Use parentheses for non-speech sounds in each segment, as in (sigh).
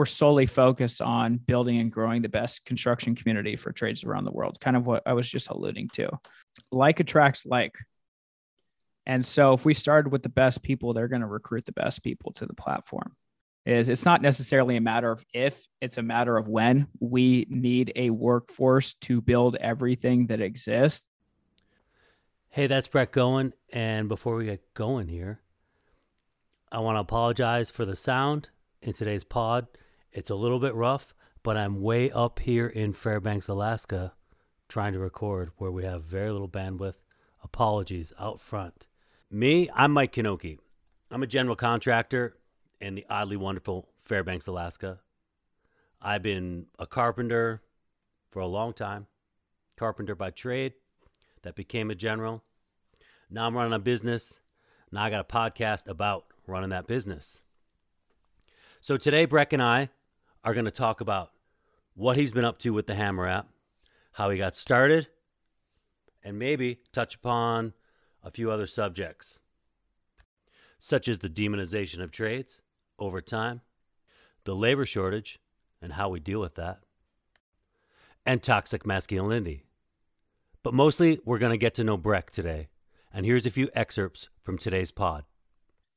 we're solely focused on building and growing the best construction community for trades around the world. Kind of what I was just alluding to. Like attracts like. And so if we started with the best people, they're going to recruit the best people to the platform. Is it's not necessarily a matter of if, it's a matter of when. We need a workforce to build everything that exists. Hey, that's Brek Goin. And before we get going here, I want to apologize for the sound in today's pod. It's a little bit rough, but I'm way up here in Fairbanks, Alaska, trying to record where we have very little bandwidth. Apologies out front. Me, I'm Mike Knoche. I'm a general contractor in the oddly wonderful Fairbanks, Alaska. I've been a carpenter for a long time, carpenter by trade, that became a general. Now I'm running a business. Now I got a podcast about running that business. So today, Brek and I are going to talk about what he's been up to with the hammr app, how he got started, and maybe touch upon a few other subjects, such as the demonization of trades over time, the labor shortage and how we deal with that, and toxic masculinity. But mostly, we're going to get to know Brek today. And here's a few excerpts from today's pod.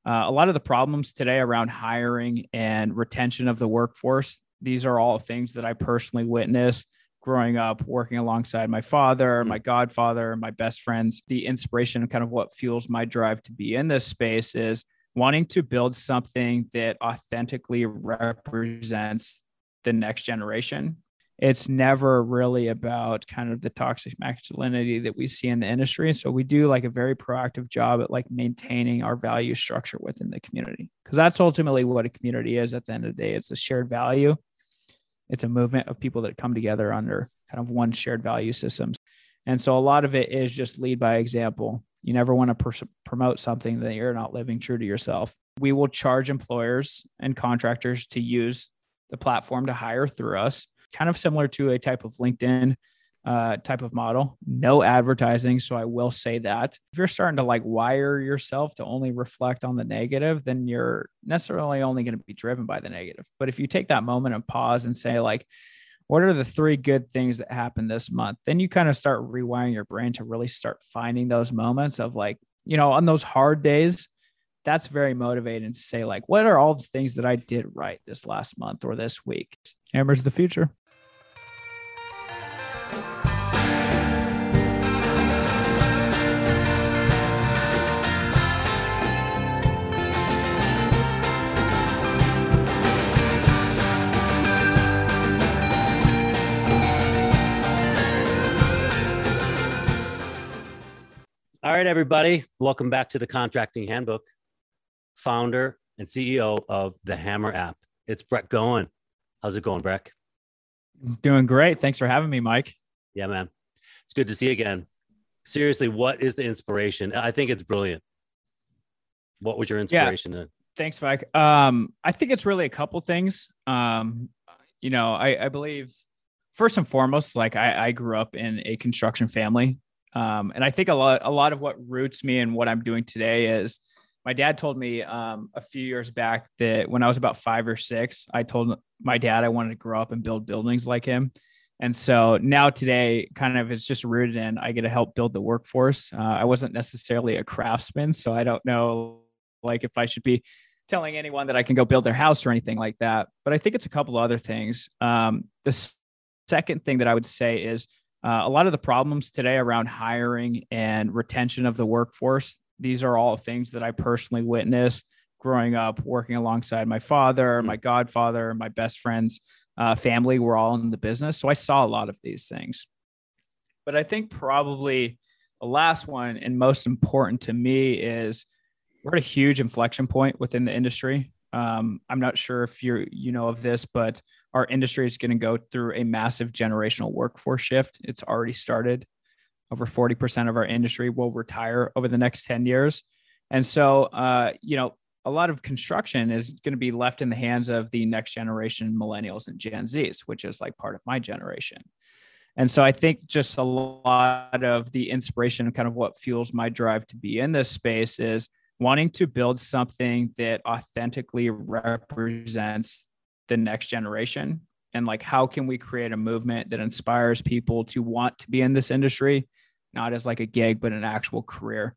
Uh, a lot of the problems today around hiring and retention of the workforce, these are all things that I personally witnessed growing up, working alongside my father, mm-hmm. my godfather, my best friends. The inspiration and kind of what fuels my drive to be in this space is wanting to build something that authentically represents the next generation it's never really about kind of the toxic masculinity that we see in the industry. So we do like a very proactive job at like maintaining our value structure within the community because that's ultimately what a community is at the end of the day. It's a shared value. It's a movement of people that come together under kind of one shared value systems. And so a lot of it is just lead by example. You never want to pr- promote something that you're not living true to yourself. We will charge employers and contractors to use the platform to hire through us kind of similar to a type of LinkedIn uh, type of model. No advertising. So I will say that if you're starting to like wire yourself to only reflect on the negative, then you're necessarily only going to be driven by the negative. But if you take that moment and pause and say, like, what are the three good things that happened this month? Then you kind of start rewiring your brain to really start finding those moments of like, you know, on those hard days, that's very motivating to say, like, what are all the things that I did right this last month or this week? hammr's the future. All right, everybody. Welcome back to the Contracting Handbook. Founder and CEO of the hammr app. It's Brek Goin. How's it going, Brek? Doing great. Thanks for having me, Mike. Yeah, man. It's good to see you again. Seriously, what is the inspiration? I think it's brilliant. What was your inspiration? Yeah. Thanks, Mike. Um, I think it's really a couple things. Um, you know, I, I believe first and foremost, like I, I grew up in a construction family. Um, and I think a lot, a lot of what roots me and what I'm doing today is my dad told me um, a few years back that when I was about five or six, I told my dad I wanted to grow up and build buildings like him. And so now today, kind of, it's just rooted in I get to help build the workforce. Uh, I wasn't necessarily a craftsman, so I don't know like if I should be telling anyone that I can go build their house or anything like that. But I think it's a couple other things. Um, the second thing that I would say is uh, a lot of the problems today around hiring and retention of the workforce, these are all things that I personally witnessed growing up, working alongside my father, mm-hmm. my godfather, my best friends, uh, family. We're all in the business. So I saw a lot of these things. But I think probably the last one and most important to me is we're at a huge inflection point within the industry. Um, I'm not sure if you're you know of this, but our industry is going to go through a massive generational workforce shift. It's already started. Over 40% of our industry will retire over the next 10 years. And so, uh, you know, a lot of construction is going to be left in the hands of the next generation millennials and Gen Zs, which is like part of my generation. And so I think just a lot of the inspiration kind of what fuels my drive to be in this space is wanting to build something that authentically represents the next generation? And like how can we create a movement that inspires people to want to be in this industry not as like a gig but an actual career?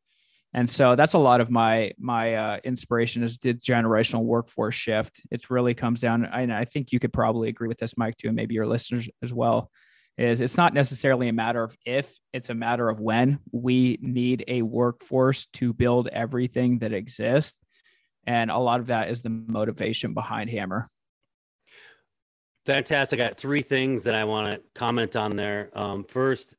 And so that's a lot of my my uh, inspiration is the generational workforce shift. It really comes down and i think you could probably agree with this mike too and maybe your listeners as well is it's not necessarily a matter of if it's a matter of when. We need a workforce to build everything that exists and a lot of that is the motivation behind hammr fantastic i got three things that i want to comment on there um, first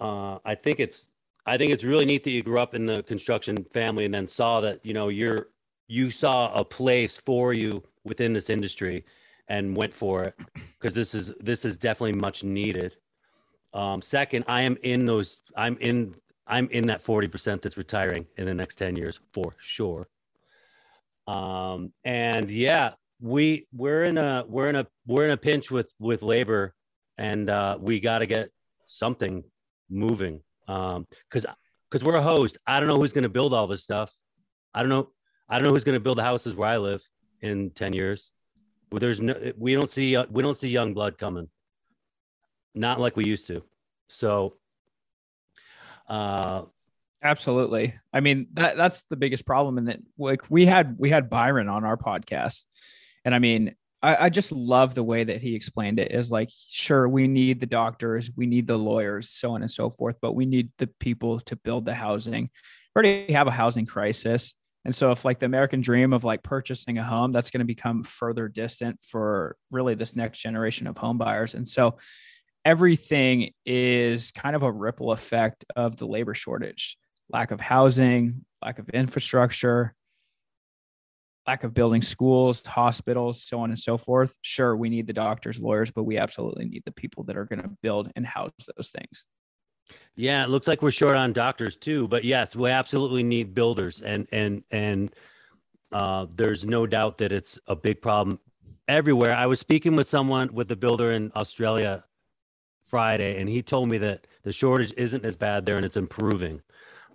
uh, i think it's i think it's really neat that you grew up in the construction family and then saw that you know you're you saw a place for you within this industry and went for it because this is this is definitely much needed. Um, second, I am in those. I'm in. I'm in that forty percent that's retiring in the next ten years for sure. Um, and yeah, we we're in a we're in a we're in a pinch with with labor, and uh, we got to get something moving. Um, because because we're a host. I don't know who's going to build all this stuff. I don't know. I don't know who's going to build the houses where I live in ten years. Well, there's no, we don't see, uh, we don't see young blood coming, not like we used to. So, uh, absolutely. I mean, that that's the biggest problem. And that like we had, we had Byron on our podcast and I mean, I, I just love the way that he explained it is like, sure, we need the doctors, we need the lawyers, so on and so forth, but we need the people to build the housing. We already have a housing crisis and so if like the American dream of like purchasing a home, that's going to become further distant for really this next generation of home buyers. And so everything is kind of a ripple effect of the labor shortage, lack of housing, lack of infrastructure, lack of building schools, hospitals, so on and so forth. Sure, we need the doctors, lawyers, but we absolutely need the people that are going to build and house those things. Yeah, it looks like we're short on doctors too, but yes, we absolutely need builders, and and and uh, there's no doubt that it's a big problem everywhere. I was speaking with someone with a builder in Australia Friday, and he told me that the shortage isn't as bad there, and it's improving.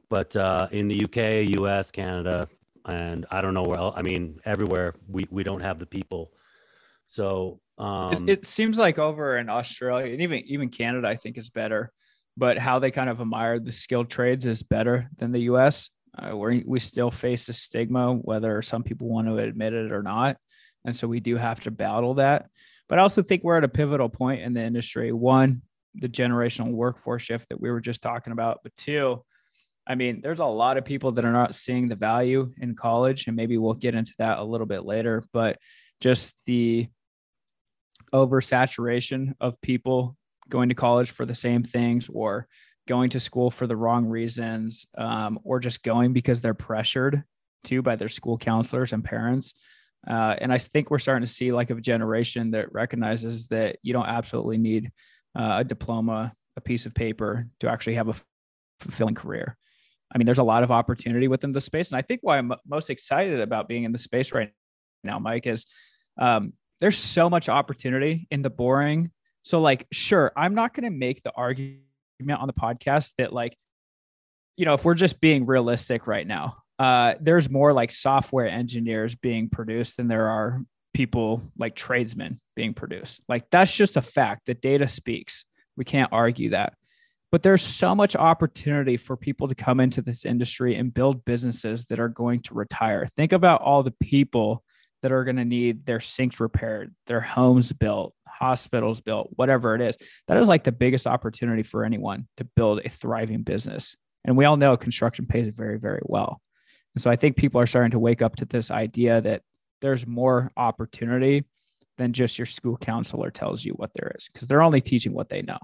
But uh, in the UK, US, Canada, and I don't know where else, I mean, everywhere we we don't have the people. So um, it, it seems like over in Australia and even even Canada, I think is better but how they kind of admire the skilled trades is better than the US. Uh, we we still face a stigma, whether some people want to admit it or not. And so we do have to battle that. But I also think we're at a pivotal point in the industry. One, the generational workforce shift that we were just talking about. But two, I mean, there's a lot of people that are not seeing the value in college, and maybe we'll get into that a little bit later. But just the oversaturation of people going to college for the same things or going to school for the wrong reasons um, or just going because they're pressured to by their school counselors and parents. Uh, and I think we're starting to see like a generation that recognizes that you don't absolutely need uh, a diploma, a piece of paper to actually have a fulfilling career. I mean, there's a lot of opportunity within the space. And I think why I'm most excited about being in the space right now, Mike, is um, there's so much opportunity in the boring so, like, sure, I'm not going to make the argument on the podcast that, like, you know, if we're just being realistic right now, uh, there's more like software engineers being produced than there are people like tradesmen being produced. Like, that's just a fact. The data speaks. We can't argue that. But there's so much opportunity for people to come into this industry and build businesses that are going to retire. Think about all the people that are going to need their sinks repaired, their homes built, hospitals built, whatever it is. That is like the biggest opportunity for anyone to build a thriving business. And we all know construction pays very, very well. And so I think people are starting to wake up to this idea that there's more opportunity than just your school counselor tells you what there is, because they're only teaching what they know.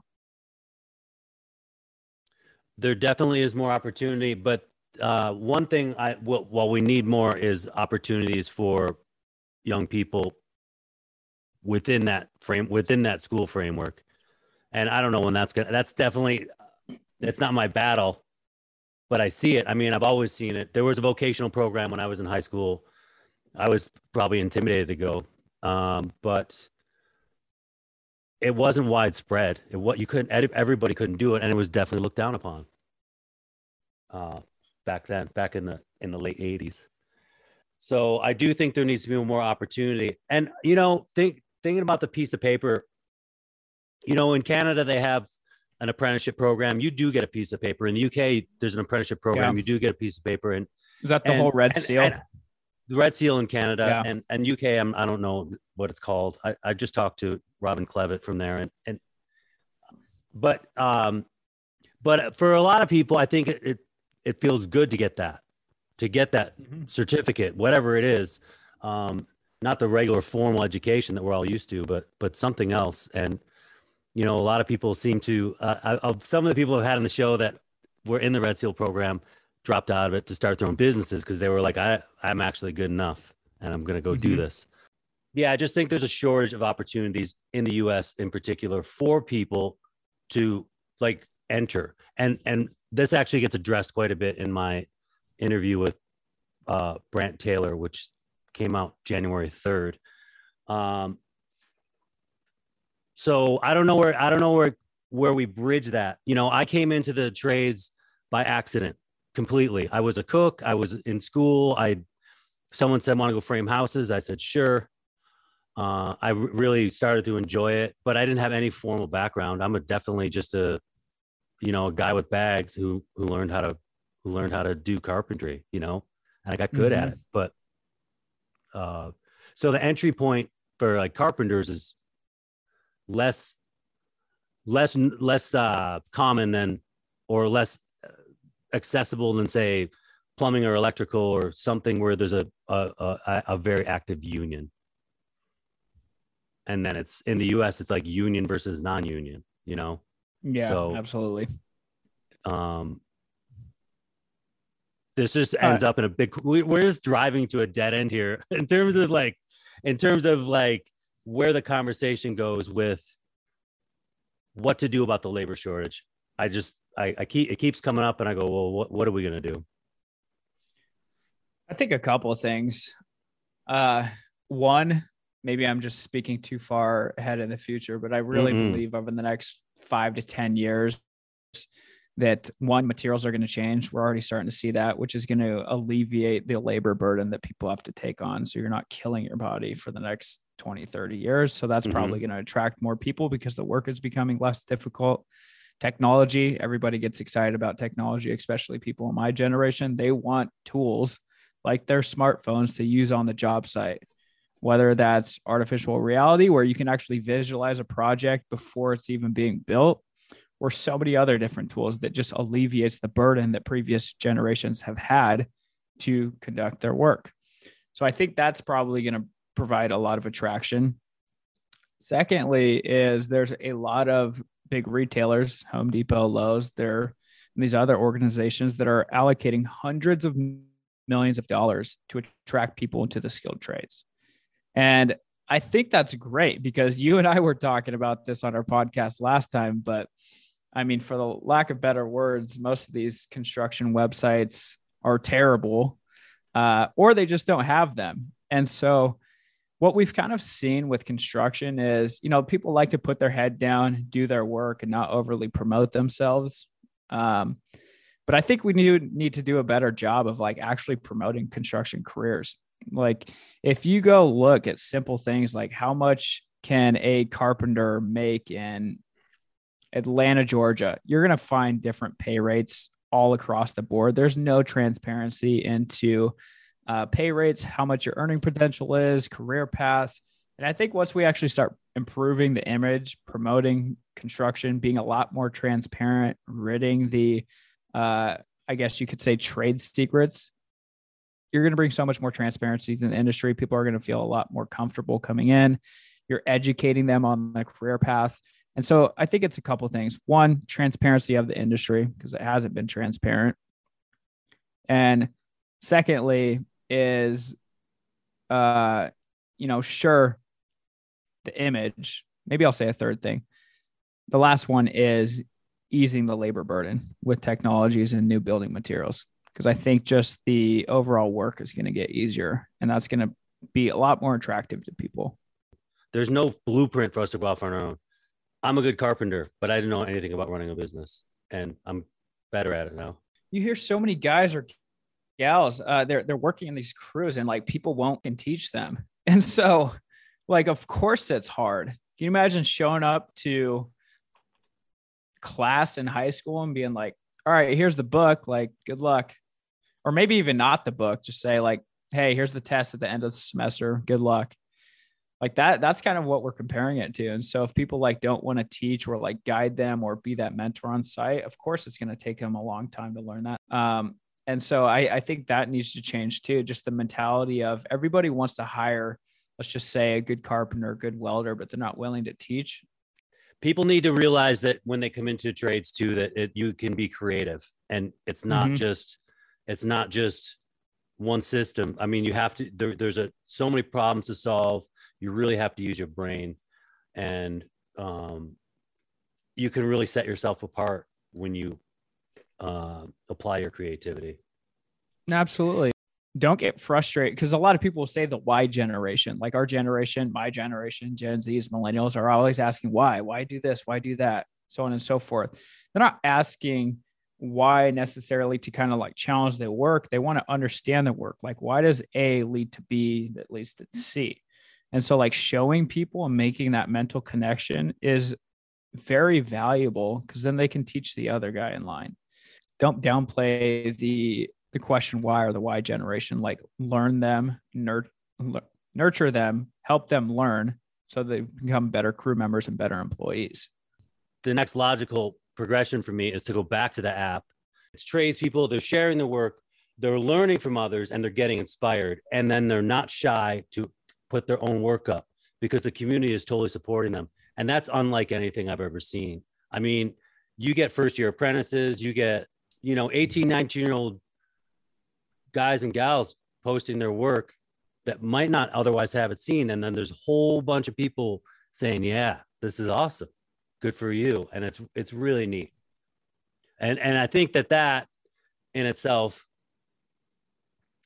There definitely is more opportunity, but uh, one thing I well, we need more is opportunities for young people within that frame within that school framework. And i don't know when that's gonna that's definitely that's not my battle but i see it. I mean i've always seen it. There was a vocational program when i was in high school. I was probably intimidated to go um, but it wasn't widespread it what you couldn't everybody couldn't do it and it was definitely looked down upon uh, back then back in the in the late 80s So I do think there needs to be more opportunity. And you know, think thinking about the piece of paper, you know, in Canada they have an apprenticeship program. You do get a piece of paper. In the UK, there's an apprenticeship program. Yeah. You do get a piece of paper. And is that the and, whole Red and, Seal? And, the Red Seal in Canada yeah. and, and UK, I'm, I don't know what it's called. I, I just talked to Robin Clevitt from there. And, and but um, but for a lot of people, I think it, it, it feels good to get that, to get that mm-hmm. certificate, whatever it is. Um, not the regular formal education that we're all used to, but but something else. And you know, a lot of people seem to. Uh, I, some of the people I've had on the show that were in the Red Seal program dropped out of it to start their own businesses because they were like, I I'm actually good enough, and I'm going to go mm-hmm. do this. Yeah, I just think there's a shortage of opportunities in the U.S. in particular for people to like enter, and and this actually gets addressed quite a bit in my interview with uh, Brant Taylor, which came out January 3rd. Um, so I don't know where I don't know where where we bridge that. You know, I came into the trades by accident completely. I was a cook. I was in school. I someone said want to go frame houses. I said sure. Uh, I r- really started to enjoy it, but I didn't have any formal background. I'm a definitely just a, you know, a guy with bags who who learned how to who learned how to do carpentry. You know, and I got good mm-hmm. at it. But uh, so the entry point for like carpenters is less less less uh, common than or less accessible than say plumbing or electrical or something where there's a a, a, a very active union. And then it's in the us it's like union versus non-union you know? Yeah so, absolutely. um this just ends up in a big we're just driving to a dead end here (laughs) in terms of like in terms of like where the conversation goes with what to do about the labor shortage. I just i, I keep it keeps coming up and i go well what, what are we going to do? I think a couple of things. Uh one maybe i'm just speaking too far ahead in the future but i really mm-hmm. believe over the next five to ten years that one materials are going to change. We're already starting to see that which is going to alleviate the labor burden that people have to take on. So you're not killing your body for the next 20 30 years. So that's mm-hmm. probably going to attract more people because the work is becoming less difficult technology everybody gets excited about technology especially people in my generation they want tools like their smartphones to use on the job site whether that's artificial reality where you can actually visualize a project before it's even being built or so many other different tools that just alleviates the burden that previous generations have had to conduct their work. So I think that's probably going to provide a lot of attraction. Secondly, is there's a lot of big retailers, Home Depot, Lowe's, there these other organizations that are allocating hundreds of millions of dollars to attract people into the skilled trades. And I think that's great because you and I were talking about this on our podcast last time, but I mean, for the lack of better words, most of these construction websites are terrible, uh, or they just don't have them. And so, what we've kind of seen with construction is, you know, people like to put their head down, do their work, and not overly promote themselves. Um, but I think we need need to do a better job of like actually promoting construction careers. Like, if you go look at simple things like how much can a carpenter make in Atlanta, Georgia, you're going to find different pay rates all across the board. There's no transparency into uh, pay rates, how much your earning potential is, career path. And I think once we actually start improving the image, promoting construction, being a lot more transparent, ridding the, uh, I guess you could say, trade secrets, you're going to bring so much more transparency to the industry. People are going to feel a lot more comfortable coming in. You're educating them on the career path. And so I think it's a couple things. One, transparency of the industry because it hasn't been transparent. And secondly is uh you know, sure the image. Maybe I'll say a third thing. The last one is easing the labor burden with technologies and new building materials because I think just the overall work is going to get easier and that's going to be a lot more attractive to people. There's no blueprint for us to go off on our own. I'm a good carpenter, but I didn't know anything about running a business, and I'm better at it now. You hear so many guys are gals, uh, they're they're working in these crews and like people won't can teach them. (laughs) And so, like, of course it's hard. Can you imagine showing up to class in high school and being like, all right, here's the book, like, good luck. Or maybe even not the book, just say, like, hey, here's the test at the end of the semester. Good luck. Like that, that's kind of what we're comparing it to. And so if people like don't want to teach or like guide them or be that mentor on site, of course it's going to take them a long time to learn that. Um, and so I, I think that needs to change too. Just the mentality of everybody wants to hire, let's just say a good carpenter, a good welder, but they're not willing to teach. People need to realize that when they come into trades too, that it, you can be creative and it's not mm-hmm. just, it's not just one system. I mean, you have to, there, there's a, so many problems to solve. You really have to use your brain and um, you can really set yourself apart when you uh, apply your creativity. Absolutely. Don't get frustrated because a lot of people say the why generation, like our generation, my generation, Gen Zs, millennials are always asking why, why do this, why do that, so on and so forth. They're not asking why necessarily to kind of like challenge their work. They want to understand the work. Like, why does A lead to B that leads to C? And so, like, showing people and making that mental connection is very valuable because then they can teach the other guy in line don't downplay the the question why or the why generation. Like learn them nur- nurture them help them learn so they become better crew members and better employees. The next logical progression for me is to go back to the app. It's tradespeople they're sharing the work they're learning from others and they're getting inspired. And then they're not shy to put their own work up because the community is totally supporting them. And that's unlike anything i've ever seen. I mean you get first year apprentices you get you know 18 19 year old guys and gals posting their work that might not otherwise have it seen. And then there's a whole bunch of people saying yeah this is awesome. Good for you. And it's it's really neat. And and i think that that in itself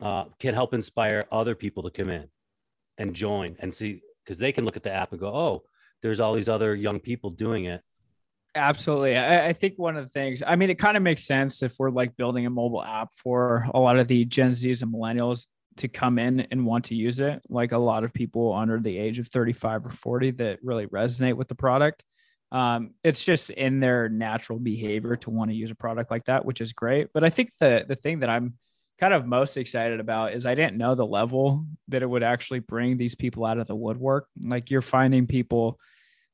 uh, can help inspire other people to come in and join and see because they can look at the app and go oh there's all these other young people doing it Absolutely. I, I, think one of the things, I mean, it kind of makes sense if we're like building a mobile app for a lot of the Gen Zs and millennials to come in and want to use it. Like a lot of people under the age of 35 or 40 that really resonate with the product. Um, it's just in their natural behavior to want to use a product like that, which is great. But I think the the thing that I'm kind of most excited about is I didn't know the level that it would actually bring these people out of the woodwork. Like you're finding people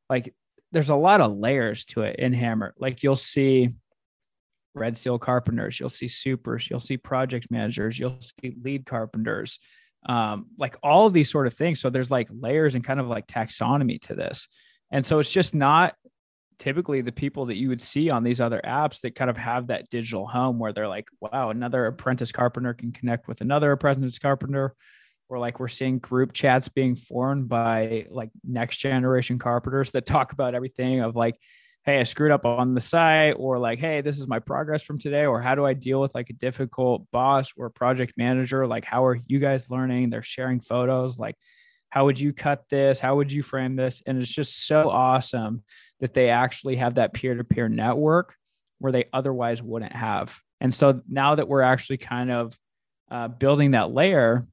like there's a lot of layers to it in hammr. Like you'll see red seal carpenters, you'll see supers, you'll see project managers, you'll see lead carpenters, um, like all of these sort of things. So there's like layers and kind of like taxonomy to this. And so it's just not typically the people that you would see on these other apps that kind of have that digital home where they're like, wow, another apprentice carpenter can connect with another apprentice carpenter or like we're seeing group chats being formed by like next generation carpenters that talk about everything of like hey i screwed up on the site or like hey this is my progress from today or how do i deal with like a difficult boss or project manager? Like how are you guys learning? They're sharing photos. Like how would you cut this? How would you frame this? And it's just so awesome that they actually have that peer-to-peer network where they otherwise wouldn't have. And so now that we're actually kind of uh, building that layer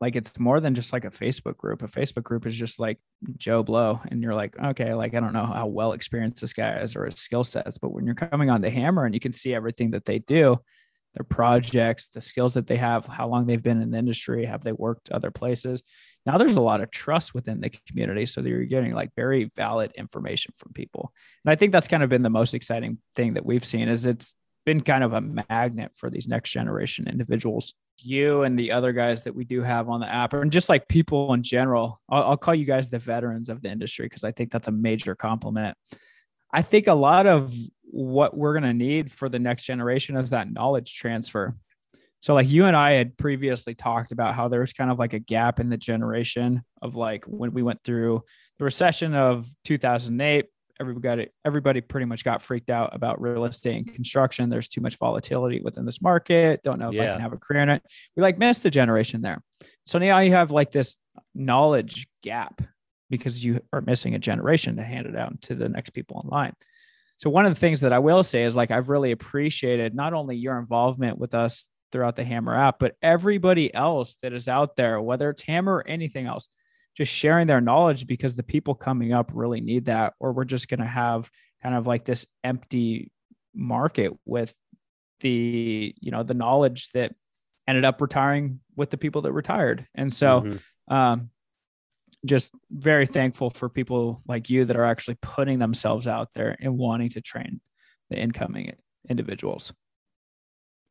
like it's more than just like a Facebook group. A Facebook group is just like Joe Blow, and you're like, okay, like I don't know how well experienced this guy is or his skill sets, but when you're coming on to hammr and you can see everything that they do, their projects, the skills that they have, how long they've been in the industry, have they worked other places? Now there's a lot of trust within the community, so that you're getting like very valid information from people, and I think that's kind of been the most exciting thing that we've seen is it's been kind of a magnet for these next generation individuals you and the other guys that we do have on the app, and just like people in general. I'll, I'll call you guys the veterans of the industry because I think that's a major compliment. I think a lot of what we're going to need for the next generation is that knowledge transfer. So, like you and I had previously talked about how there's kind of like a gap in the generation of like when we went through the recession of 2008 everybody everybody pretty much got freaked out about real estate and construction. There's too much volatility within this market. Don't know if yeah. I can have a career in it. We like missed a generation there. So now you have like this knowledge gap because you are missing a generation to hand it out to the next people in line. So one of the things that I will say is like I've really appreciated not only your involvement with us throughout the hammr app, but everybody else that is out there, whether it's hammr or anything else, just sharing their knowledge because the people coming up really need that, or we're just going to have kind of like this empty market with the, you know, the knowledge that ended up retiring with the people that retired. And so, mm-hmm. um, just very thankful for people like you that are actually putting themselves out there and wanting to train the incoming individuals.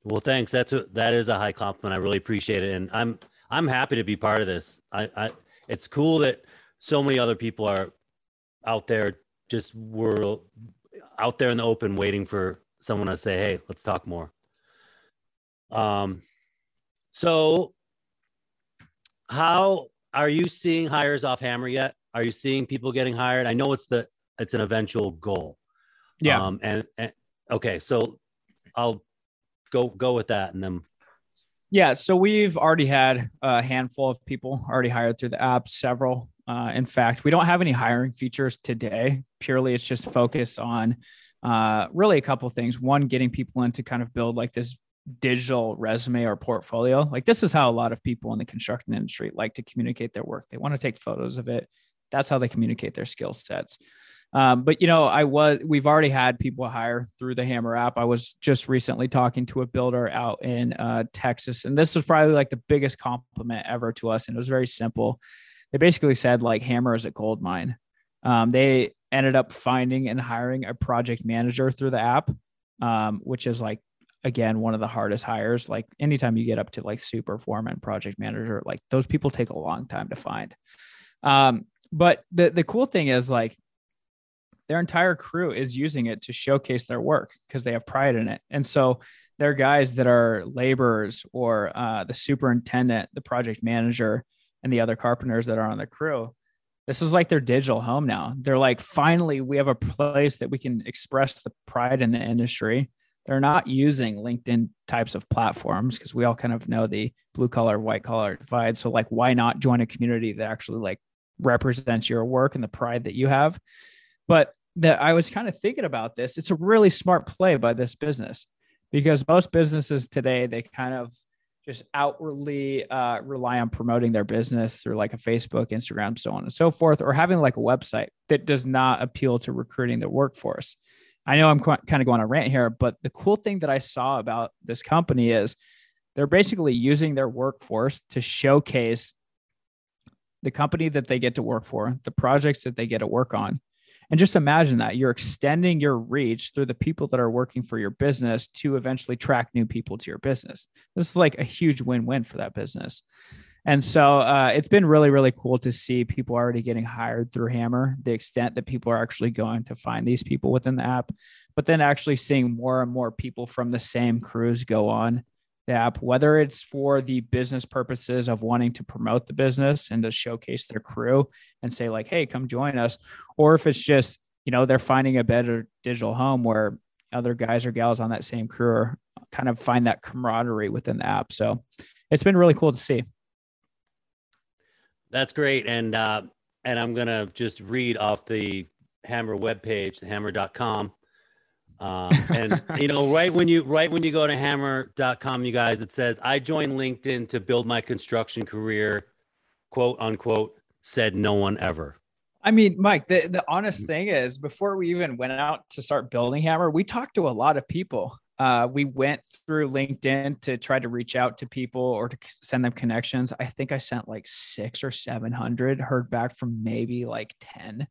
Well, thanks. That's a that is a high compliment. I really appreciate it, and I'm I'm happy to be part of this. I, I it's cool that so many other people are out there. Just we're out there in the open, waiting for someone to say, "Hey, let's talk more." Um, so how are you seeing hires off hammr yet? Are you seeing people getting hired? I know it's the it's an eventual goal. Yeah. Um, and, and okay, so I'll go go with that, and then. Yeah, so we've already had a handful of people already hired through the app, several. Uh, in fact, we don't have any hiring features today. Purely, it's just focused on uh, really a couple things. One, getting people in to kind of build like this digital resume or portfolio. Like this is how a lot of people in the construction industry like to communicate their work. They want to take photos of it. That's how they communicate their skill sets. Um, but you know, I was we've already had people hire through the hammr app. I was just recently talking to a builder out in uh, Texas, and this was probably like the biggest compliment ever to us. And it was very simple. They basically said like hammr is a gold mine. Um, they ended up finding and hiring a project manager through the app, um, which is like again one of the hardest hires. Like anytime you get up to like super foreman, project manager, like those people take a long time to find. Um, but the the cool thing is like their entire crew is using it to showcase their work because they have pride in it. And so they're guys that are laborers or uh, the superintendent, the project manager, and the other carpenters that are on the crew. This is like their digital home now. They're like, finally, we have a place that we can express the pride in the industry. They're not using LinkedIn types of platforms because we all kind of know the blue collar, white collar divide. So, like, why not join a community that actually like represents your work and the pride that you have? But that I was kind of thinking about this. It's a really smart play by this business because most businesses today they kind of just outwardly uh, rely on promoting their business through like a Facebook, Instagram, so on and so forth, or having like a website that does not appeal to recruiting the workforce. I know I'm kind of going on a rant here, but the cool thing that I saw about this company is they're basically using their workforce to showcase the company that they get to work for, the projects that they get to work on, and just imagine that you're extending your reach through the people that are working for your business to eventually track new people to your business. This is like a huge win win for that business. And so uh, it's been really, really cool to see people already getting hired through hammr, the extent that people are actually going to find these people within the app, but then actually seeing more and more people from the same crews go on the app, whether it's for the business purposes of wanting to promote the business and to showcase their crew and say, like, hey, come join us, or if it's just, you know, they're finding a better digital home where other guys or gals on that same crew are kind of find that camaraderie within the app. So it's been really cool to see. That's great. And uh, and I'm gonna just read off the hammr webpage, the hammr.com. Um, and you know, right when you right when you go to hammr.com, you guys, it says, I joined LinkedIn to build my construction career, quote unquote, said no one ever. I mean, Mike, the, the honest thing is before we even went out to start building hammr, we talked to a lot of people. Uh, we went through LinkedIn to try to reach out to people or to send them connections. I think I sent like six or 700, heard back from maybe like 10.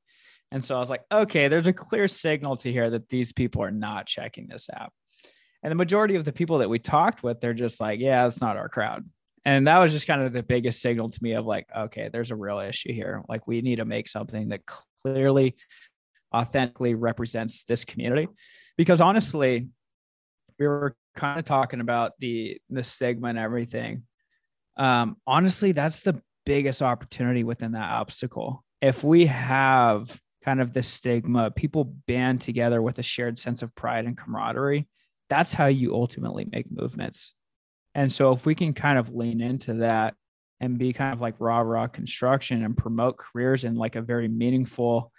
And so I was like, okay, there's a clear signal to here that these people are not checking this app. And the majority of the people that we talked with, they're just like, yeah, it's not our crowd. And that was just kind of the biggest signal to me of like, okay, there's a real issue here. Like, we need to make something that clearly, authentically represents this community. Because honestly, we were kind of talking about the the stigma and everything. Um, honestly, that's the biggest opportunity within that obstacle. If we have kind of the stigma, people band together with a shared sense of pride and camaraderie, that's how you ultimately make movements. And so if we can kind of lean into that and be kind of like raw, raw construction and promote careers in like a very meaningful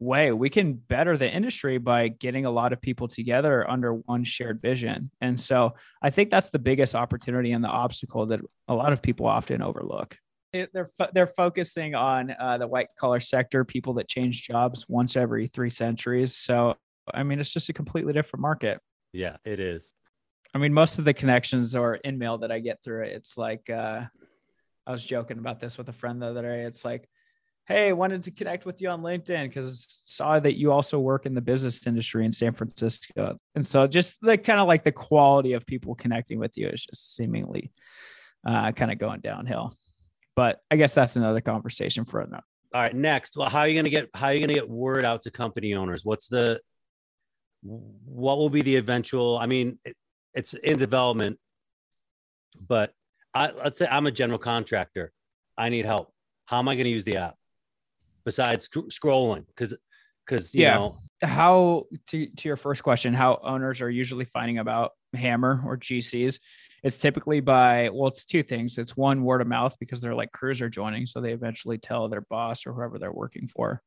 way. We can better the industry by getting a lot of people together under one shared vision. And so I think that's the biggest opportunity and the obstacle that a lot of people often overlook. They're fo- they're focusing on uh, the white collar sector, people that change jobs once every three centuries. So I mean, it's just a completely different market. Yeah, it is. I mean, most of the connections or in mail that I get through it, it's like uh, I was joking about this with a friend the other day. It's like, hey, wanted to connect with you on LinkedIn because saw that you also work in the business industry in San Francisco. And so just the kind of like the quality of people connecting with you is just seemingly uh, kind of going downhill. But I guess that's another conversation for another. All right, next. Well, how are you gonna get how are you gonna get word out to company owners? What's the what will be the eventual? I mean, it, it's in development, but I, let's say I'm a general contractor. I need help. How am I going to use the app besides sc- scrolling? Because, because you Yeah. know, how to, to your first question how owners are usually finding about hammr or gcs it's typically by well it's two things. It's one word of mouth because they're like crews are joining so they eventually tell their boss or whoever they're working for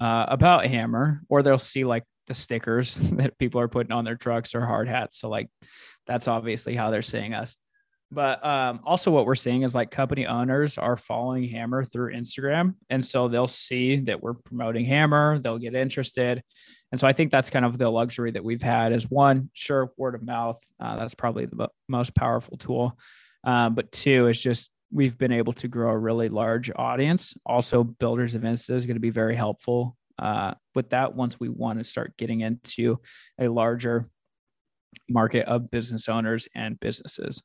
uh, about hammr or they'll see like the stickers (laughs) that people are putting on their trucks or hard hats. So like that's obviously how they're seeing us but um, also what we're seeing is like company owners are following hammr through instagram and so they'll see that we're promoting hammr they'll get interested and so I think that's kind of the luxury that we've had is one, sure, word of mouth. Uh, that's probably the mo- most powerful tool. Um, but two is just we've been able to grow a really large audience. Also, builders Insta is going to be very helpful uh, with that once we want to start getting into a larger market of business owners and businesses.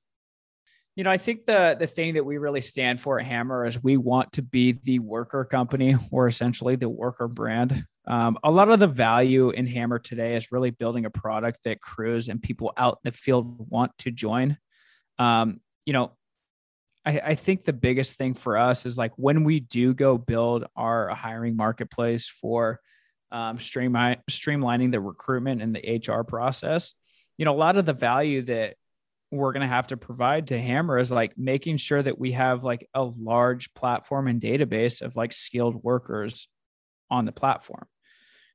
You know, I think the the thing that we really stand for at hammr is we want to be the worker company or essentially the worker brand. Um, a lot of the value in hammr today is really building a product that crews and people out in the field want to join. Um, you know, I, I think the biggest thing for us is like when we do go build our hiring marketplace for um, streamlining the recruitment and the HR process. You know, a lot of the value that we're going to have to provide to hammr is like making sure that we have like a large platform and database of like skilled workers on the platform.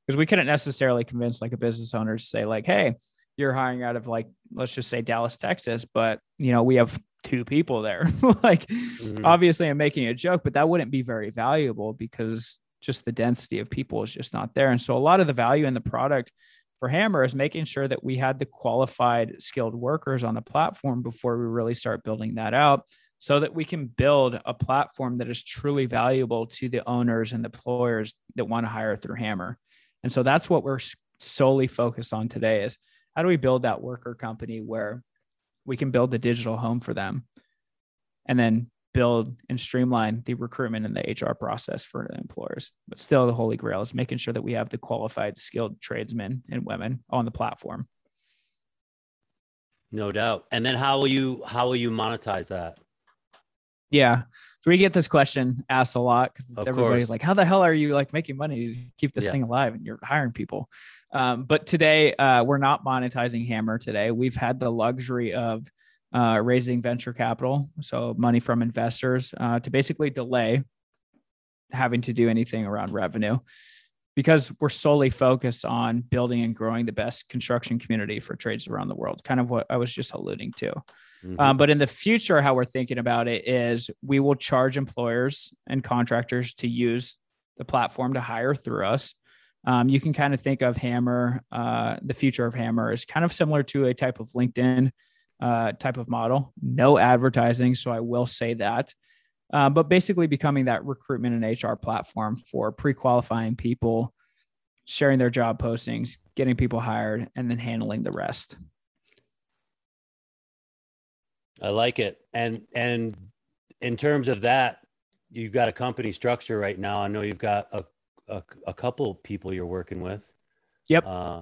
Because we couldn't necessarily convince like a business owner to say, like, hey, you're hiring out of like, let's just say Dallas, Texas, but you know, we have two people there. (laughs) like, Mhm. obviously, I'm making a joke, but that wouldn't be very valuable because just the density of people is just not there. And so, a lot of the value in the product for hammr is making sure that we had the qualified, skilled workers on the platform before we really start building that out so that we can build a platform that is truly valuable to the owners and the employers that want to hire through hammr. And so that's what we're solely focused on today is how do we build that worker company where we can build the digital home for them and then build and streamline the recruitment and the HR process for employers. But still the holy grail is making sure that we have the qualified skilled tradesmen and women on the platform. no doubt. And then how will you how will you monetize that? Yeah. So we get this question asked a lot because everybody's course. like, how the hell are you like making money to keep this Yeah. thing alive and you're hiring people? Um, but today uh, we're not monetizing hammr today. We've had the luxury of uh, raising venture capital, so money from investors uh, to basically delay having to do anything around revenue because we're solely focused on building and growing the best construction community for trades around the world. Kind of what I was just alluding to. Mhm. Um, but in the future, how we're thinking about it is we will charge employers and contractors to use the platform to hire through us. Um, you can kind of think of hammr, uh, the future of hammr is kind of similar to a type of LinkedIn uh, type of model. No advertising, so I will say that. Uh, but basically becoming that recruitment and HR platform for pre-qualifying people, sharing their job postings, getting people hired, and then handling the rest. I like it. And and in terms of that, you've got a company structure right now. I know you've got a a, a couple people you're working with. Yep. Uh,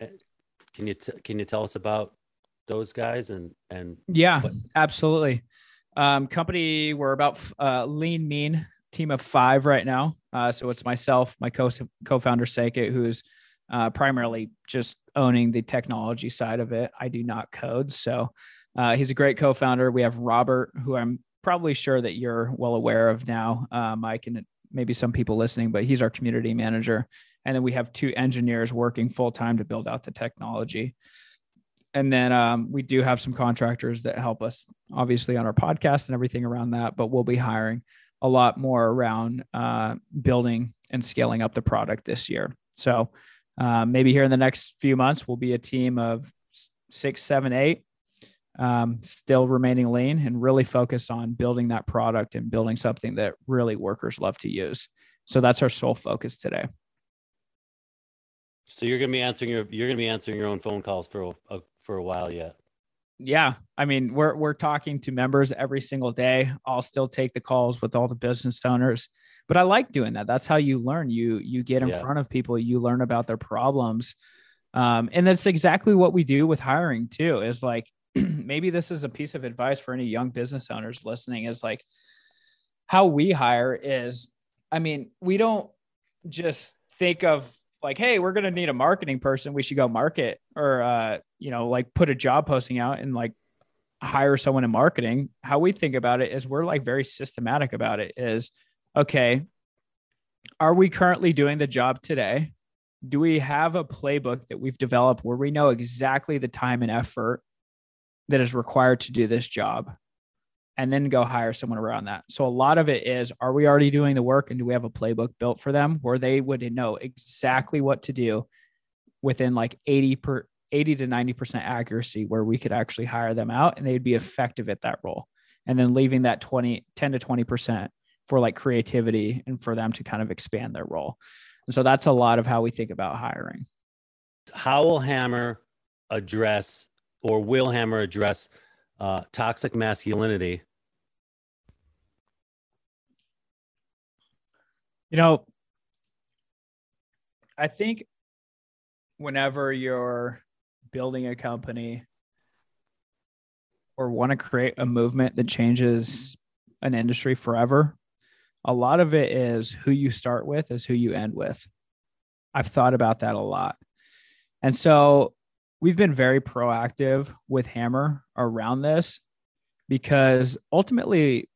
eh, can you t- can you tell us about those guys and and Yeah, absolutely. Um, company, we're about uh, lean, mean team of five right now. Uh, so it's myself, my co co-founder Sekit, who's uh, primarily just owning the technology side of it. I do not code, so uh, he's a great co-founder. We have Robert, who I'm probably sure that you're well aware of now. Uh, Mike and maybe some people listening, but he's our community manager. And then we have two engineers working full time to build out the technology. And then um, we do have some contractors that help us, obviously, on our podcast and everything around that. But we'll be hiring a lot more around uh, building and scaling up the product this year. So uh, maybe here in the next few months, we'll be a team of six, seven, eight, um, still remaining lean and really focus on building that product and building something that really workers love to use. So that's our sole focus today. So you're gonna be answering your you're gonna be answering your own phone calls for a, a for a while yet. Yeah, I mean we're we're talking to members every single day. I'll still take the calls with all the business owners, but I like doing that. That's how you learn. You you get in yeah. front of people, you learn about their problems, um, and that's exactly what we do with hiring too. Is like (clears throat) maybe this is a piece of advice for any young business owners listening. Is like how we hire is, I mean, we don't just think of like, hey, we're gonna need a marketing person. We should go market or uh, you know, like put a job posting out and like hire someone in marketing. How we think about it is we're like very systematic about it. Is okay, are we currently doing the job today? Do we have a playbook that we've developed where we know exactly the time and effort that is required to do this job? And then go hire someone around that. So a lot of it is are we already doing the work and do we have a playbook built for them where they would know exactly what to do within like 80 per 80 to 90% accuracy where we could actually hire them out and they'd be effective at that role. And then leaving that 20 10 to 20% for like creativity and for them to kind of expand their role. And so that's a lot of how we think about hiring. How will hammr address or will hammr address uh, toxic masculinity. You know, I think whenever you're building a company or want to create a movement that changes an industry forever, a lot of it is who you start with is who you end with. I've thought about that a lot. And so we've been very proactive with hammr around this because ultimately,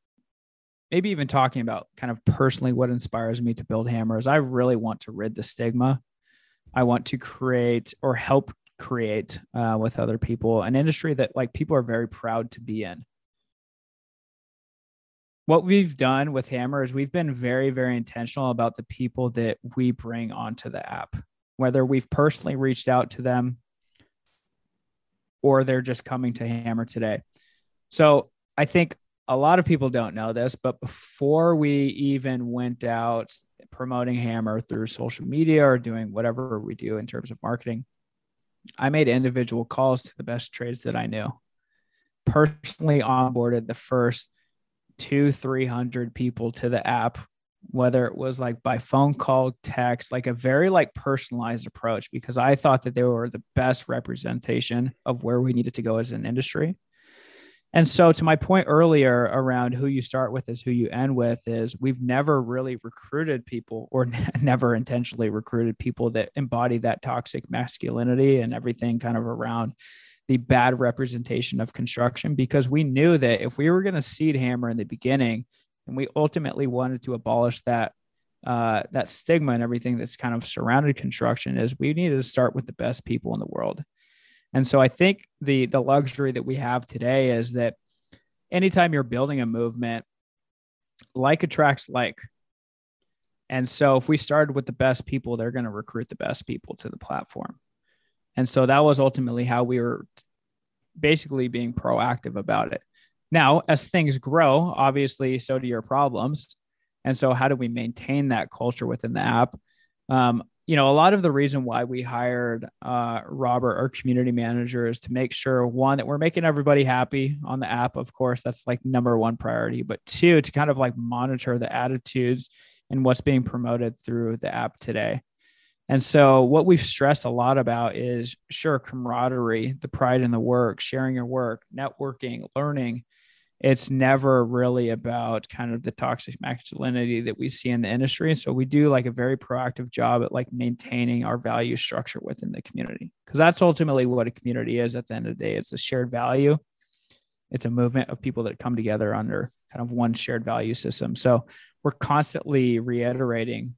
maybe even talking about kind of personally what inspires me to build hammr is I really want to rid the stigma. I want to create or help create uh, with other people an industry that like people are very proud to be in. What we've done with hammr is we've been very, very intentional about the people that we bring onto the app, whether we've personally reached out to them or they're just coming to hammr today. So I think a lot of people don't know this, but before we even went out promoting hammr through social media or doing whatever we do in terms of marketing, I made individual calls to the best trades that I knew. Personally onboarded the first two, 300 people to the app whether it was like by phone call, text, like a very like personalized approach because I thought that they were the best representation of where we needed to go as an industry. And so to my point earlier around who you start with is who you end with is we've never really recruited people or (laughs) never intentionally recruited people that embody that toxic masculinity and everything kind of around the bad representation of construction because we knew that if we were going to seed hammr in the beginning and we ultimately wanted to abolish that uh, that stigma and everything that's kind of surrounded construction is we needed to start with the best people in the world. And so i think the the luxury that we have today is that anytime you're building a movement like attracts like. And so if we started with the best people they're going to recruit the best people to the platform. And so that was ultimately how we were basically being proactive about it now, as things grow, obviously, so do your problems. And so, how do we maintain that culture within the app? Um, you know, a lot of the reason why we hired uh, Robert, our community manager, is to make sure one that we're making everybody happy on the app. Of course, that's like number one priority. But two, to kind of like monitor the attitudes and what's being promoted through the app today. And so, what we've stressed a lot about is sure camaraderie, the pride in the work, sharing your work, networking, learning, it's never really about kind of the toxic masculinity that we see in the industry. So we do like a very proactive job at like maintaining our value structure within the community because that's ultimately what a community is at the end of the day. It's a shared value. It's a movement of people that come together under kind of one shared value system. So we're constantly reiterating,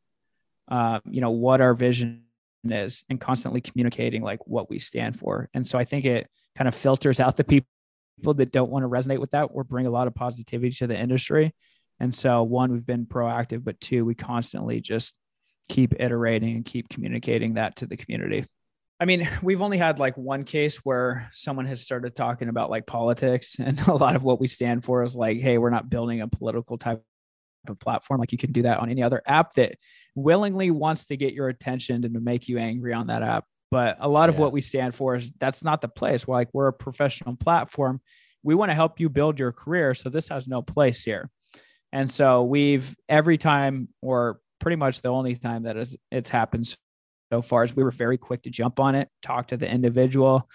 uh, you know, what our vision is and constantly communicating like what we stand for. And so I think it kind of filters out the people that don't want to resonate with that or bring a lot of positivity to the industry. And so one, we've been proactive, but two, we constantly just keep iterating and keep communicating that to the community. I mean, (laughs) we've only had like one case where someone has started talking about like politics, (laughs) and a lot of what we stand for is like, hey, we're not building a political type of platform. Like you can do that on any other app that willingly wants to get your attention and to make you angry on that app. But a lot of what we stand for is that's not the place. We're like, we're a professional platform. We want to help you build your career. So this has no place here. And so we've every time, or pretty much the only time that is it's happened so far is we were very quick to jump on it, talk to the individual.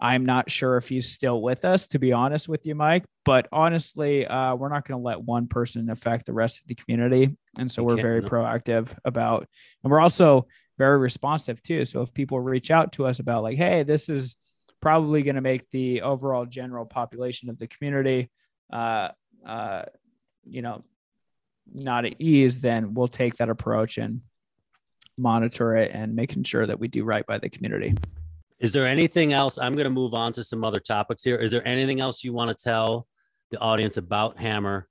I'm not sure if he's still with us, to be honest with you, Mike. But honestly, uh, we're not going to let one person affect the rest of the community, and so you we're very proactive about, and we're also very responsive too. So if people reach out to us about like, hey, this is probably going to make the overall general population of the community, uh, uh, you know, not at ease, then we'll take that approach and monitor it and making sure that we do right by the community. Is there anything else? I'm going to move on to some other topics here. Is there anything else you want to tell the audience about hammr?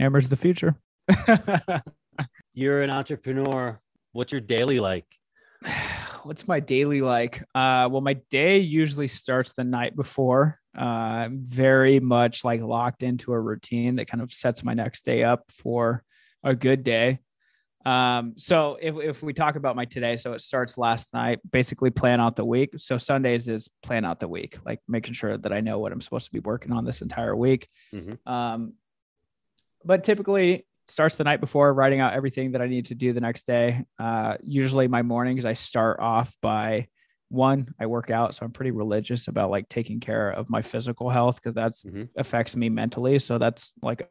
hammr's the future. (laughs) You're an entrepreneur. What's your daily like? (sighs) What's my daily like? Uh, well, my day usually starts the night before. Uh, very much like locked into a routine that kind of sets my next day up for a good day. Um, so if, if we talk about my today, so it starts last night, basically plan out the week. So Sundays is plan out the week, like making sure that I know what I'm supposed to be working on this entire week. Mm-hmm. Um, but typically starts the night before writing out everything that I need to do the next day. Uh, usually my mornings, I start off by one, I work out. So I'm pretty religious about like taking care of my physical health because that's mm-hmm. affects me mentally. So that's like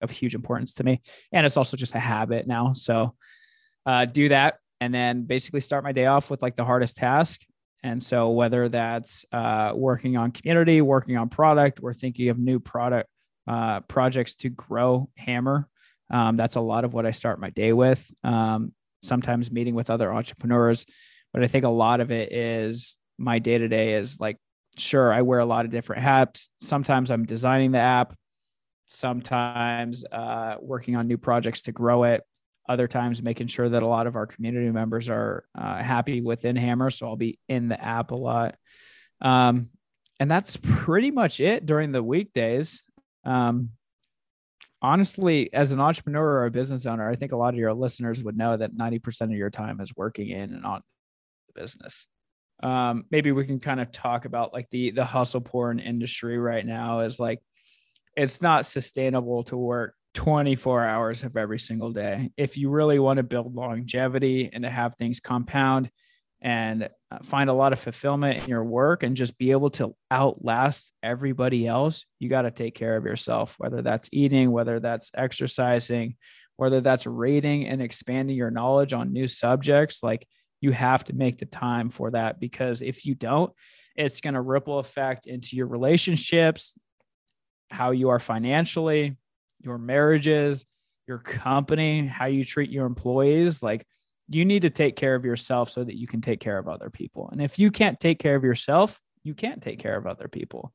of huge importance to me. And it's also just a habit now. So uh, do that and then basically start my day off with like the hardest task. And so whether that's uh, working on community, working on product, or thinking of new product uh, projects to grow hammr, um, that's a lot of what I start my day with. Um, sometimes meeting with other entrepreneurs, but I think a lot of it is my day to day is like, sure, I wear a lot of different hats. Sometimes I'm designing the app sometimes uh, working on new projects to grow it other times making sure that a lot of our community members are uh, happy within hammr so i'll be in the app a lot um, and that's pretty much it during the weekdays um, honestly as an entrepreneur or a business owner i think a lot of your listeners would know that 90% of your time is working in and on the business um, maybe we can kind of talk about like the the hustle porn industry right now is like it's not sustainable to work 24 hours of every single day. If you really want to build longevity and to have things compound and find a lot of fulfillment in your work and just be able to outlast everybody else, you got to take care of yourself, whether that's eating, whether that's exercising, whether that's reading and expanding your knowledge on new subjects. Like you have to make the time for that because if you don't, it's going to ripple effect into your relationships, how you are financially, your marriages, your company, how you treat your employees. Like you need to take care of yourself so that you can take care of other people. And if you can't take care of yourself, you can't take care of other people.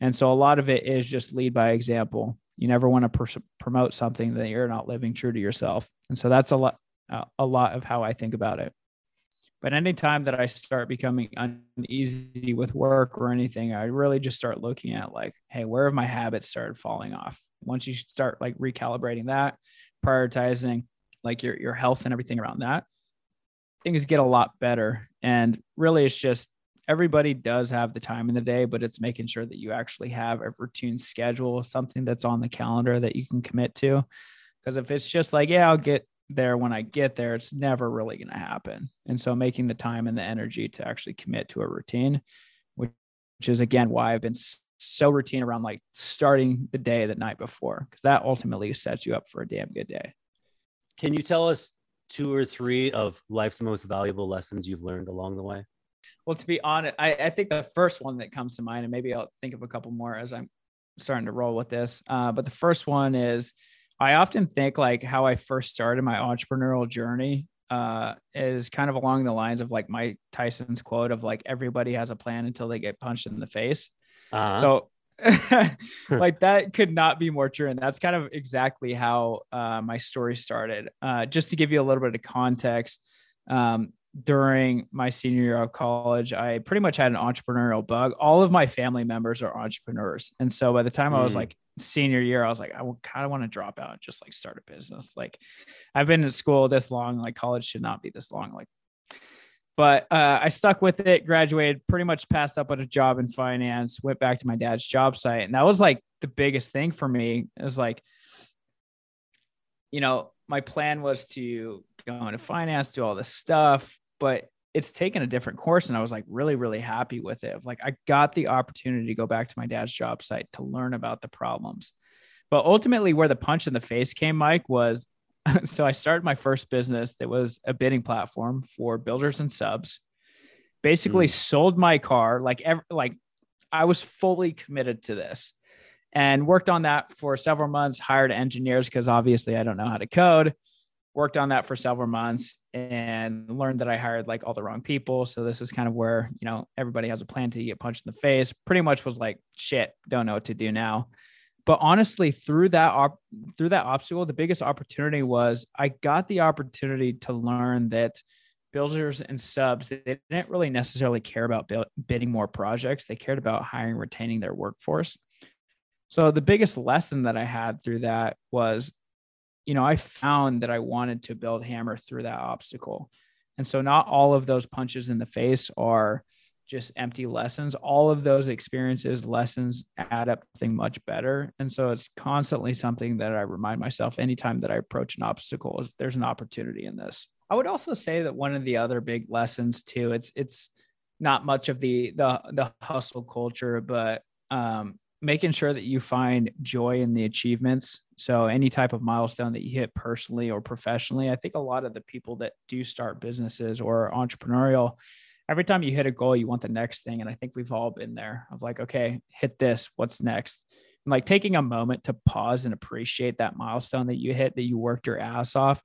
And so a lot of it is just lead by example. You never want to pr- promote something that you're not living true to yourself. And so that's a lot uh, a lot of how I think about it. But anytime that I start becoming uneasy with work or anything, I really just start looking at like, hey, where have my habits started falling off? Once you start like recalibrating that, prioritizing like your your health and everything around that, things get a lot better. And really it's just everybody does have the time in the day, but it's making sure that you actually have a routine schedule, something that's on the calendar that you can commit to. Because if it's just like, yeah, I'll get there when I get there, it's never really going to happen. And so making the time and the energy to actually commit to a routine, which, which is again why I've been so routine around like starting the day the night before, because that ultimately sets you up for a damn good day. Can you tell us two or three of life's most valuable lessons you've learned along the way? Well, to be honest, I, I think the first one that comes to mind, and maybe I'll think of a couple more as I'm starting to roll with this. Uh, but the first one is I often think like how I first started my entrepreneurial journey uh, is kind of along the lines of like Mike Tyson's quote of like everybody has a plan until they get punched in the face. Uh-huh. So (laughs) like that could not be more true. And that's kind of exactly how uh, my story started. Uh, just to give you a little bit of context, um, during my senior year of college, I pretty much had an entrepreneurial bug. All of my family members are entrepreneurs. And so by the time mm. I was mm. like senior year, I was like, I kind of want to drop out and just like start a business. Like I've been in school this long, like college should not be this long. Like, but uh, I stuck with it, graduated, pretty much passed up on a job in finance, went back to my dad's job site. And that was like the biggest thing for me is like, you know, my plan was to go into finance, do all this stuff, but it's taken a different course. And I was like really, really happy with it. Like I got the opportunity to go back to my dad's job site to learn about the problems. But ultimately, where the punch in the face came, Mike, was (laughs) so I started my first business that was a bidding platform for builders and subs. Basically, mm. sold my car like every, like I was fully committed to this and worked on that for several months, hired engineers because obviously I don't know how to code. Worked on that for several months and learned that I hired like all the wrong people. So this is kind of where, you know, everybody has a plan to get punched in the face. Pretty much was like, shit, don't know what to do now. But honestly, through that op- through that obstacle, the biggest opportunity was I got the opportunity to learn that builders and subs they didn't really necessarily care about bidding more projects. They cared about hiring, retaining their workforce. So the biggest lesson that I had through that was, you know, I found that I wanted to build hammr through that obstacle. And so not all of those punches in the face are just empty lessons. All of those experiences, lessons add up something much better. And so it's constantly something that I remind myself anytime that I approach an obstacle is there's an opportunity in this. I would also say that one of the other big lessons too, it's it's not much of the the the hustle culture, but um, making sure that you find joy in the achievements. So any type of milestone that you hit personally or professionally, I think a lot of the people that do start businesses or entrepreneurial, every time you hit a goal, you want the next thing. And I think we've all been there of like, okay, hit this, what's next? And like taking a moment to pause and appreciate that milestone that you hit, that you worked your ass off.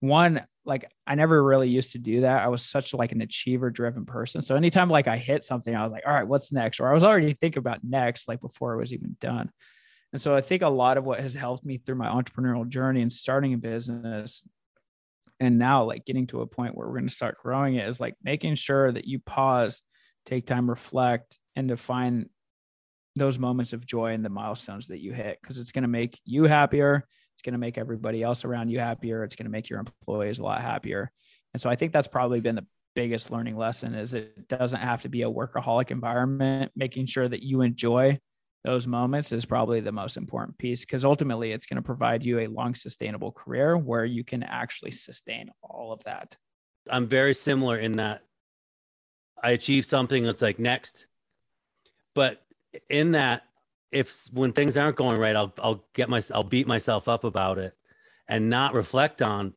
One, like I never really used to do that. I was such like an achiever driven person. So anytime like I hit something, I was like, all right, what's next? Or I was already thinking about next, like before it was even done. And so I think a lot of what has helped me through my entrepreneurial journey and starting a business and now like getting to a point where we're going to start growing it is like making sure that you pause, take time, reflect, and define those moments of joy and the milestones that you hit because it's going to make you happier it's going to make everybody else around you happier. It's going to make your employees a lot happier. And so I think that's probably been the biggest learning lesson is it doesn't have to be a workaholic environment. Making sure that you enjoy those moments is probably the most important piece because ultimately it's going to provide you a long sustainable career where you can actually sustain all of that. I'm very similar in that I achieve something that's like next. But in that if when things aren't going right, I'll I'll get my I'll beat myself up about it and not reflect on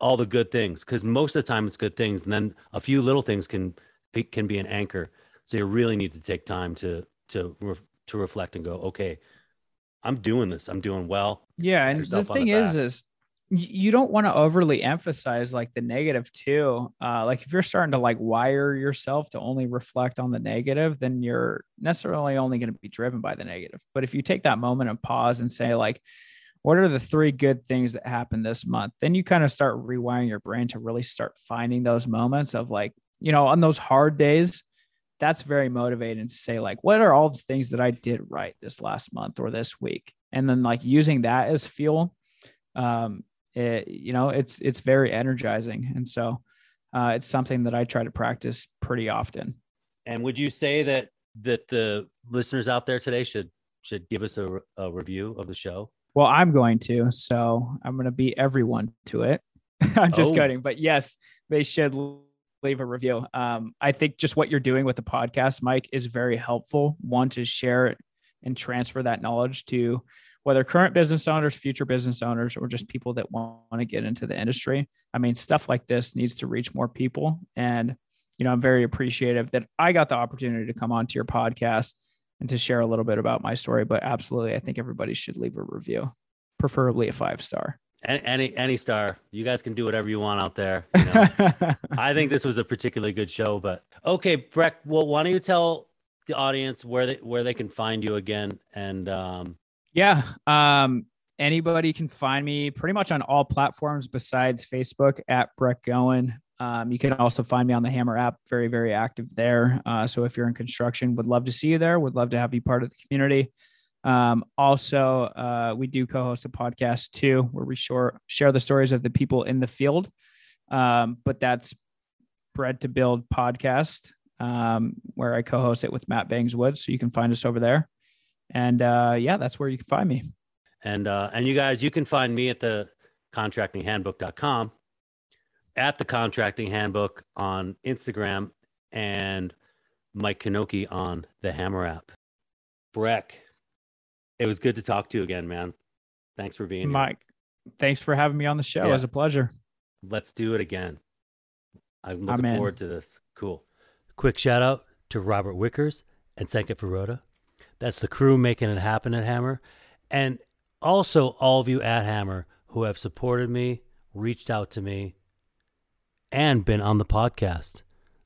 all the good things because most of the time it's good things and then a few little things can can be an anchor. So you really need to take time to to to reflect and go, okay, I'm doing this. I'm doing well. Yeah, and the thing the is, is you don't want to overly emphasize like the negative too. Uh, like if you're starting to like wire yourself to only reflect on the negative, then you're necessarily only going to be driven by the negative. But if you take that moment and pause and say like, what are the three good things that happened this month? Then you kind of start rewiring your brain to really start finding those moments of like, you know, on those hard days, that's very motivating to say like, what are all the things that I did right this last month or this week? And then like using that as fuel um, it, you know, it's it's very energizing, and so uh, it's something that I try to practice pretty often. And would you say that that the listeners out there today should should give us a, a review of the show? Well, I'm going to, so I'm going to beat everyone to it. (laughs) I'm just oh. kidding, but yes, they should leave a review. Um, I think just what you're doing with the podcast, Mike, is very helpful. One to share and transfer that knowledge to whether current business owners, future business owners, or just people that want to get into the industry. I mean, stuff like this needs to reach more people. And, you know, I'm very appreciative that I got the opportunity to come onto your podcast and to share a little bit about my story. But absolutely, I think everybody should leave a review. preferably a five star. Any, any star. You guys can do whatever you want out there. You know? (laughs) I think this was a particularly good show, but okay, Brek. Well, why don't you tell the audience where they where they can find you again? And um, yeah, um, anybody can find me pretty much on all platforms besides Facebook at Brek Goin. Um, you can also find me on the hammr app, very very active there. Uh, so if you're in construction, would love to see you there. Would love to have you part of the community. Um, also, uh, we do co-host a podcast too, where we share share the stories of the people in the field. Um, but that's Bred to Build podcast, um, where I co-host it with Matt Bangswood. So you can find us over there. And uh, yeah, that's where you can find me. And uh, and you guys, you can find me at the contractinghandbook.com, at the contracting handbook on Instagram, and Mike Knoche on the hammr app. Brek, it was good to talk to you again, man. Thanks for being Mike. Here. Thanks for having me on the show. Yeah. It was a pleasure. Let's do it again. I'm looking I'm forward to this. Cool. Quick shout out to Robert Wickers and Sanket Furoda. That's the crew making it happen at hammr. And also all of you at hammr who have supported me, reached out to me, and been on the podcast.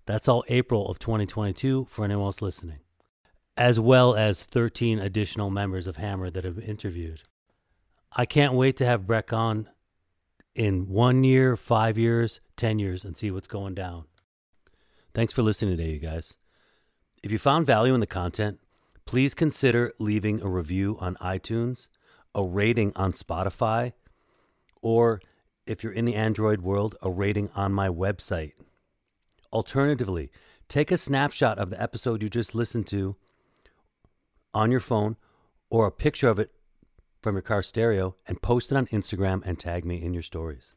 That's all April of 2022 for anyone else listening as well as 13 additional members of hammr that have interviewed. I can't wait to have Brek on in one year, five years, 10 years, and see what's going down. Thanks for listening today, you guys. If you found value in the content, please consider leaving a review on iTunes, a rating on Spotify, or if you're in the Android world, a rating on my website. Alternatively, take a snapshot of the episode you just listened to on your phone or a picture of it from your car stereo and post it on Instagram and tag me in your stories.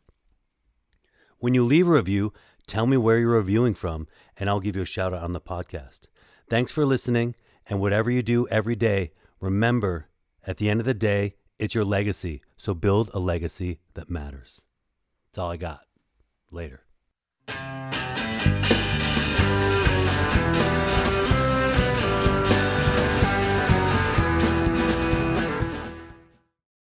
When you leave a review, tell me where you're reviewing from and I'll give you a shout out on the podcast. Thanks for listening, and whatever you do every day, remember at the end of the day, it's your legacy. So build a legacy that matters. That's all I got. Later.